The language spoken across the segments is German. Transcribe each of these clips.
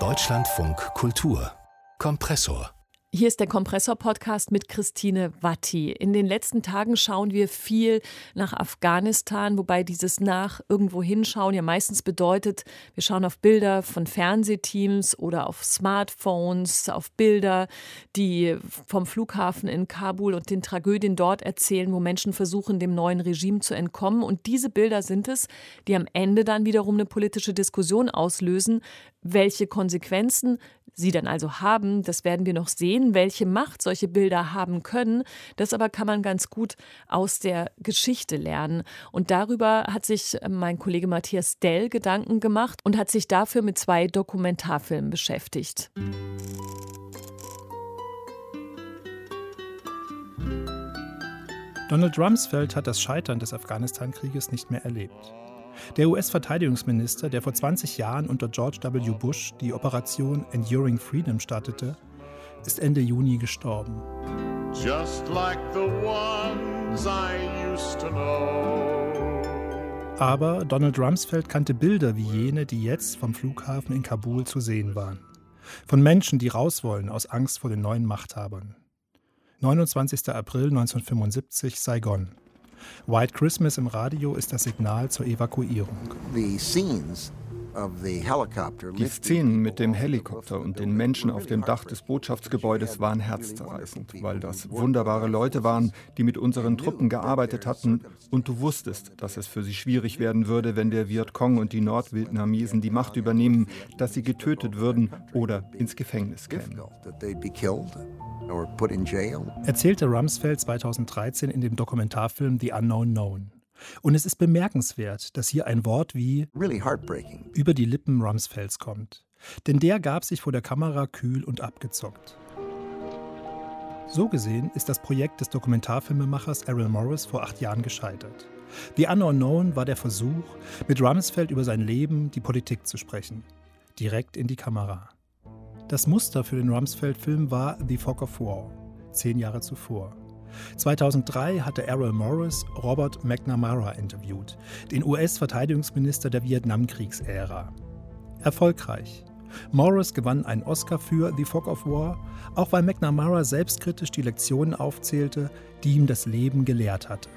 Deutschlandfunk Kultur. Kompressor hier ist der Kompressor-Podcast mit Christine Watti. In den letzten Tagen schauen wir viel nach Afghanistan, wobei dieses nach irgendwo hinschauen ja meistens bedeutet, wir schauen auf Bilder von Fernsehteams oder auf Smartphones, auf Bilder, die vom Flughafen in Kabul und den Tragödien dort erzählen, wo Menschen versuchen, dem neuen Regime zu entkommen. Und diese Bilder sind es, die am Ende dann wiederum eine politische Diskussion auslösen, welche Konsequenzen sie dann also haben, das werden wir noch sehen, welche Macht solche Bilder haben können. Das aber kann man ganz gut aus der Geschichte lernen. Und darüber hat sich mein Kollege Matthias Dell Gedanken gemacht und hat sich dafür mit zwei Dokumentarfilmen beschäftigt. Donald Rumsfeld hat das Scheitern des Afghanistan-Krieges nicht mehr erlebt. Der US-Verteidigungsminister, der vor 20 Jahren unter George W. Bush die Operation Enduring Freedom startete, ist Ende Juni gestorben. Like Aber Donald Rumsfeld kannte Bilder wie jene, die jetzt vom Flughafen in Kabul zu sehen waren. Von Menschen, die raus wollen aus Angst vor den neuen Machthabern. 29. April 1975, Saigon. White Christmas im Radio ist das Signal zur Evakuierung. Die Szenen mit dem Helikopter und den Menschen auf dem Dach des Botschaftsgebäudes waren herzzerreißend, weil das wunderbare Leute waren, die mit unseren Truppen gearbeitet hatten und du wusstest, dass es für sie schwierig werden würde, wenn der Vietcong und die Nordvietnamesen die Macht übernehmen, dass sie getötet würden oder ins Gefängnis kämen. erzählte Rumsfeld 2013 in dem Dokumentarfilm The Unknown Known. Und es ist bemerkenswert, dass hier ein Wort wie really über die Lippen Rumsfelds kommt. Denn der gab sich vor der Kamera kühl und abgezockt. So gesehen ist das Projekt des Dokumentarfilmemachers Errol Morris vor acht Jahren gescheitert. The Unknown Known war der Versuch, mit Rumsfeld über sein Leben, die Politik zu sprechen. Direkt in die Kamera. Das Muster für den Rumsfeld-Film war The Fog of War, zehn Jahre zuvor. 2003 hatte Errol Morris Robert McNamara interviewt, den US-Verteidigungsminister der Vietnamkriegsära. Erfolgreich. Morris gewann einen Oscar für The Fog of War, auch weil McNamara selbstkritisch die Lektionen aufzählte, die ihm das Leben gelehrt hatte.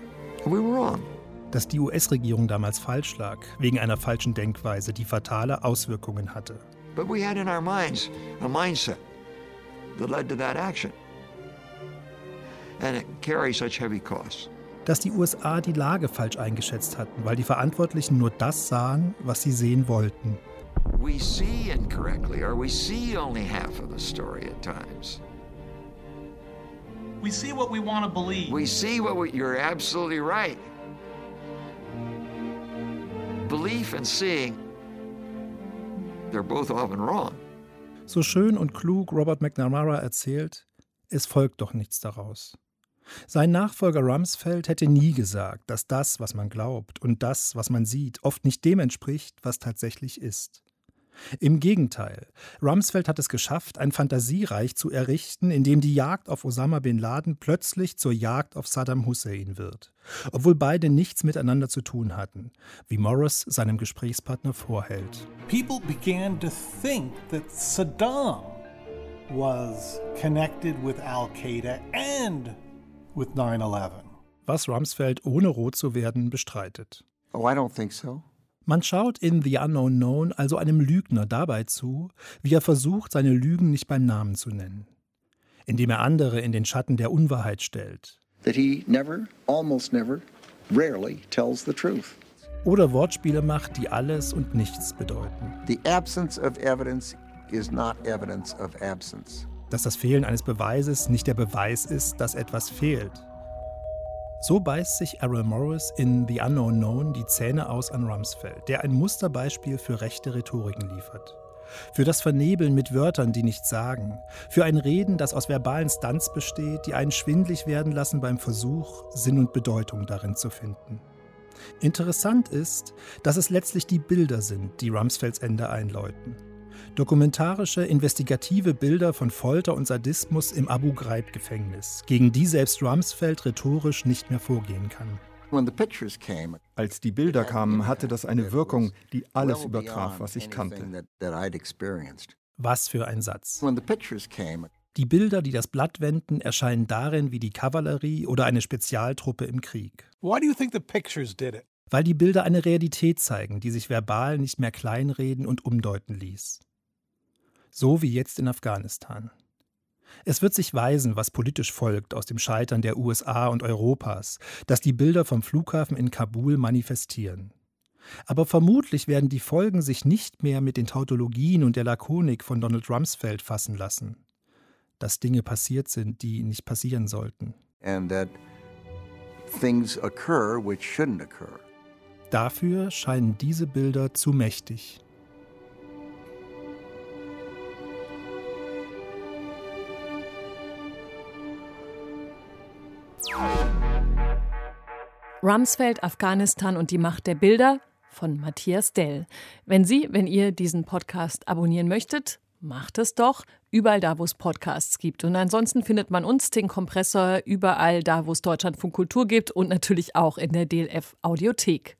We were wrong. Dass die US-Regierung damals falsch lag, wegen einer falschen Denkweise, die fatale Auswirkungen hatte. But we had in our minds a mindset that led to that action. Dass die USA die Lage falsch eingeschätzt hatten, weil die Verantwortlichen nur das sahen, was sie sehen wollten. We see incorrectly, or we see only half of the story at times. We see what we want to believe. We see what we, you're absolutely right. Belief and seeing They're both often wrong. So schön und klug Robert McNamara erzählt, es folgt doch nichts daraus. Sein Nachfolger Rumsfeld hätte nie gesagt, dass das, was man glaubt und das, was man sieht, oft nicht dem entspricht, was tatsächlich ist. Im Gegenteil, Rumsfeld hat es geschafft, ein Fantasiereich zu errichten, in dem die Jagd auf Osama bin Laden plötzlich zur Jagd auf Saddam Hussein wird, obwohl beide nichts miteinander zu tun hatten, wie Morris seinem Gesprächspartner vorhält. People began to think that Saddam was connected with Al-Qaeda and with 9/11. Was Rumsfeld ohne rot zu werden bestreitet. Oh, I don't think so. Man schaut in The Unknown Known also einem Lügner dabei zu, wie er versucht, seine Lügen nicht beim Namen zu nennen, indem er andere in den Schatten der Unwahrheit stellt. Never, never, Oder Wortspiele macht, die alles und nichts bedeuten. The absence of evidence is not evidence of absence. Dass das Fehlen eines Beweises nicht der Beweis ist, dass etwas fehlt. So beißt sich Errol Morris in The Unknown Known die Zähne aus an Rumsfeld, der ein Musterbeispiel für rechte Rhetoriken liefert. Für das Vernebeln mit Wörtern, die nichts sagen. Für ein Reden, das aus verbalen Stunts besteht, die einen schwindlig werden lassen beim Versuch, Sinn und Bedeutung darin zu finden. Interessant ist, dass es letztlich die Bilder sind, die Rumsfelds Ende einläuten. Dokumentarische, investigative Bilder von Folter und Sadismus im Abu Ghraib-Gefängnis, gegen die selbst Rumsfeld rhetorisch nicht mehr vorgehen kann. Als die Bilder kamen, hatte das eine Wirkung, die alles übertraf, was ich kannte. Was für ein Satz. Die Bilder, die das Blatt wenden, erscheinen darin wie die Kavallerie oder eine Spezialtruppe im Krieg. Weil die Bilder eine Realität zeigen, die sich verbal nicht mehr kleinreden und umdeuten ließ. So wie jetzt in Afghanistan. Es wird sich weisen, was politisch folgt aus dem Scheitern der USA und Europas, das die Bilder vom Flughafen in Kabul manifestieren. Aber vermutlich werden die Folgen sich nicht mehr mit den Tautologien und der Lakonik von Donald Rumsfeld fassen lassen. Dass Dinge passiert sind, die nicht passieren sollten. Dafür scheinen diese Bilder zu mächtig. Rumsfeld, Afghanistan und die Macht der Bilder von Matthias Dell. Wenn Sie, wenn ihr diesen Podcast abonnieren möchtet, macht es doch überall da, wo es Podcasts gibt. Und ansonsten findet man uns, den Kompressor, überall da, wo es Deutschlandfunk Kultur gibt und natürlich auch in der DLF Audiothek.